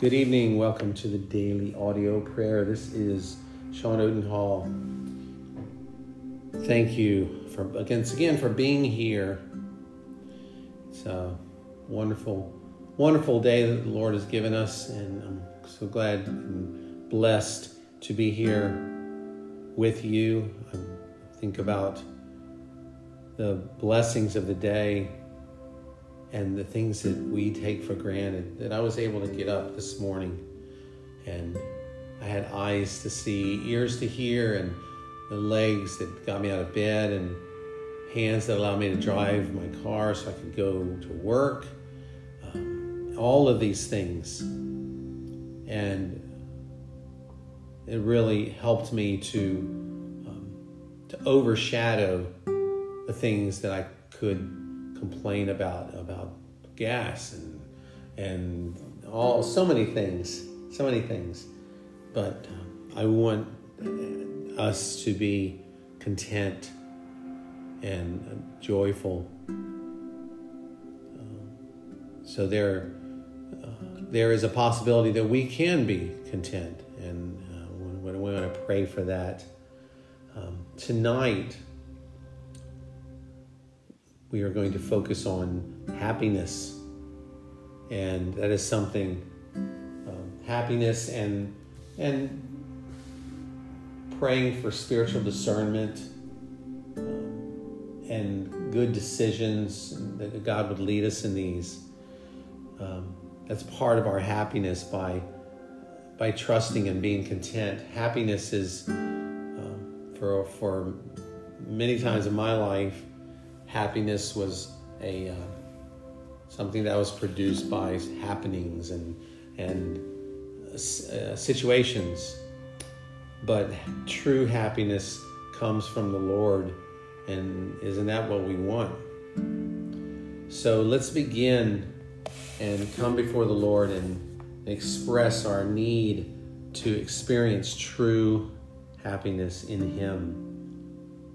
Good evening. Welcome to the daily audio prayer. This is Sean Odenhall. Thank you for against again for being here. It's a wonderful, wonderful day that the Lord has given us, and I'm so glad and blessed to be here with you. I think about the blessings of the day and the things that we take for granted. That I was able to get up this morning and I had eyes to see, ears to hear, and the legs that got me out of bed, and hands that allowed me to drive my car so I could go to work. Um, all of these things. And it really helped me to um, to overshadow the things that I could complain about about gas and and all so many things, so many things. But uh, I want us to be content and joyful. Um, so there, uh, there is a possibility that we can be content, and uh, we, we want to pray for that. Um, tonight, we are going to focus on happiness. And that is something, um, happiness and, and praying for spiritual discernment um, and good decisions, that God would lead us in these. Um, that's part of our happiness by, by trusting and being content. Happiness is, um, for, for many times in my life, happiness was a uh, something that was produced by happenings and and uh, situations. But true happiness comes from the lord and isn't that what we want? So let's begin and come before the lord and express our need to experience true happiness in him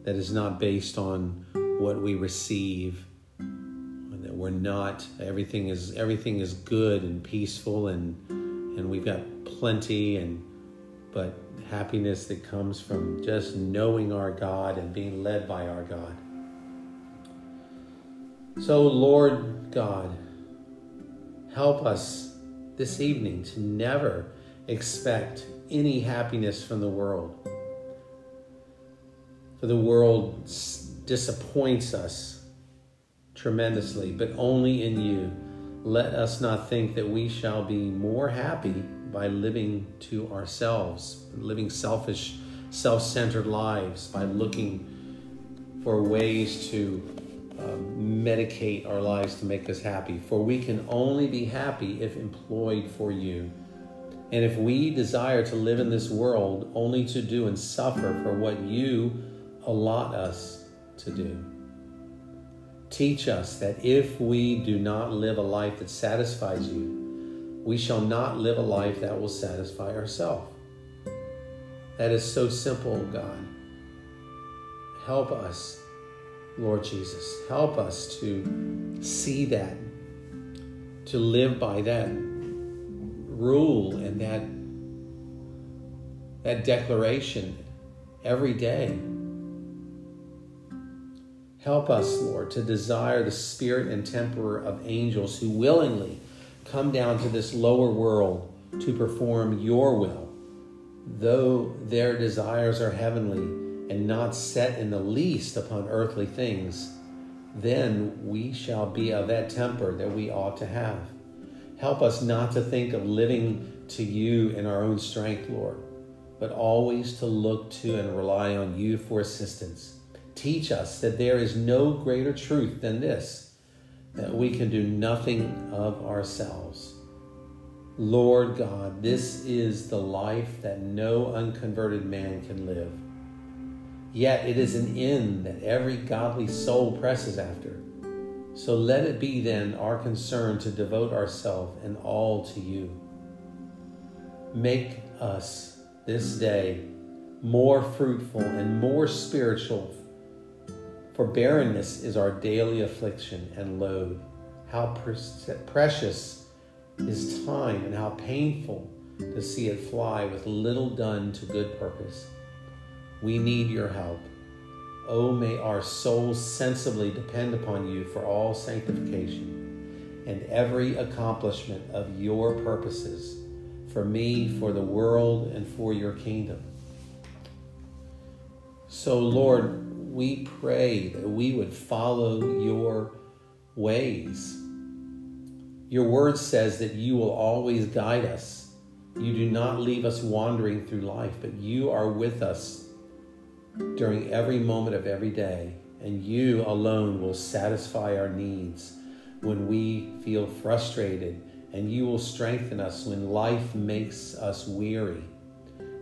that is not based on what we receive that we're not everything is everything is good and peaceful and and we've got plenty and but happiness that comes from just knowing our God and being led by our God. So Lord God help us this evening to never expect any happiness from the world. For the world disappoints us tremendously, but only in you. Let us not think that we shall be more happy by living to ourselves, living selfish, self centered lives, by looking for ways to um, medicate our lives to make us happy. For we can only be happy if employed for you. And if we desire to live in this world only to do and suffer for what you allot us to do. Teach us that if we do not live a life that satisfies you, we shall not live a life that will satisfy ourselves. That is so simple, God. Help us, Lord Jesus. Help us to see that, to live by that rule and that, that declaration every day. Help us, Lord, to desire the spirit and temper of angels who willingly come down to this lower world to perform your will, though their desires are heavenly and not set in the least upon earthly things, then we shall be of that temper that we ought to have. Help us not to think of living to you in our own strength, Lord, but always to look to and rely on you for assistance teach us that there is no greater truth than this that we can do nothing of ourselves. Lord God, this is the life that no unconverted man can live. Yet it is an end that every godly soul presses after. So let it be then our concern to devote ourselves and all to you. Make us this day more fruitful and more spiritual for barrenness is our daily affliction and load. How precious is time and how painful to see it fly with little done to good purpose. We need your help. Oh, may our souls sensibly depend upon you for all sanctification and every accomplishment of your purposes, for me, for the world, and for your kingdom. So, Lord, we pray that we would follow your ways. Your word says that you will always guide us. You do not leave us wandering through life, but you are with us during every moment of every day, and you alone will satisfy our needs when we feel frustrated, and you will strengthen us when life makes us weary.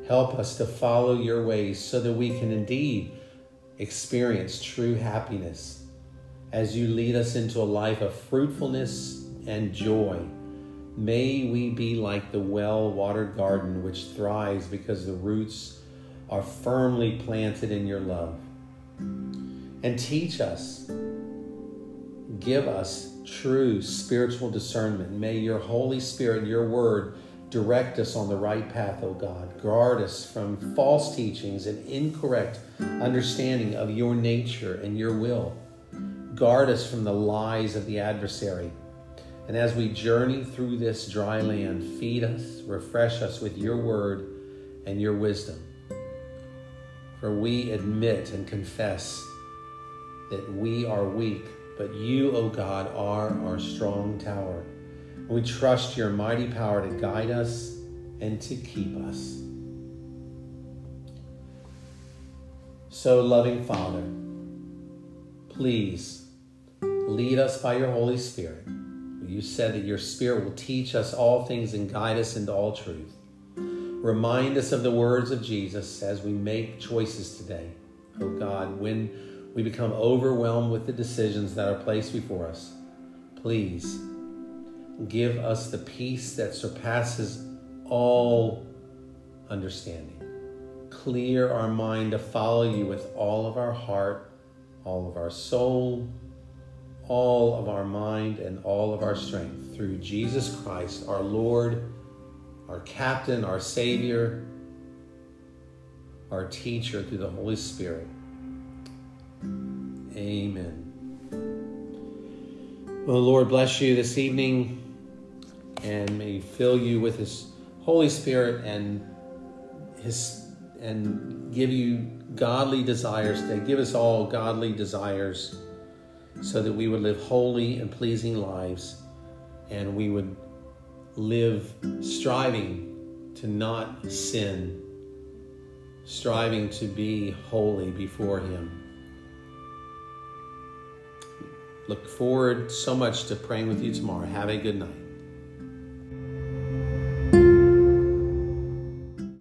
Help us to follow your ways so that we can indeed experience true happiness as you lead us into a life of fruitfulness and joy. May we be like the well watered garden which thrives because the roots are firmly planted in your love. And teach us, give us true spiritual discernment. May your Holy Spirit, your word, direct us on the right path, O God. Guard us from false teachings and incorrect understanding of your nature and your will. Guard us from the lies of the adversary. And as we journey through this dry land, feed us, refresh us with your word and your wisdom. For we admit and confess that we are weak, but you, O God, are our strong tower. We trust your mighty power to guide us and to keep us. So, loving Father, please lead us by your Holy Spirit. You said that your Spirit will teach us all things and guide us into all truth. Remind us of the words of Jesus as we make choices today. Oh God, when we become overwhelmed with the decisions that are placed before us, please give us the peace that surpasses all understanding. Clear our mind to follow you with all of our heart, all of our soul, all of our mind, and all of our strength through Jesus Christ, our Lord, our captain, our Savior, our teacher through the Holy Spirit. Amen. Well, the Lord bless you this evening and may fill you with his Holy Spirit and his and give you godly desires today. Give us all godly desires so that we would live holy and pleasing lives and we would live striving to not sin, striving to be holy before him. Look forward so much to praying with you tomorrow. Have a good night.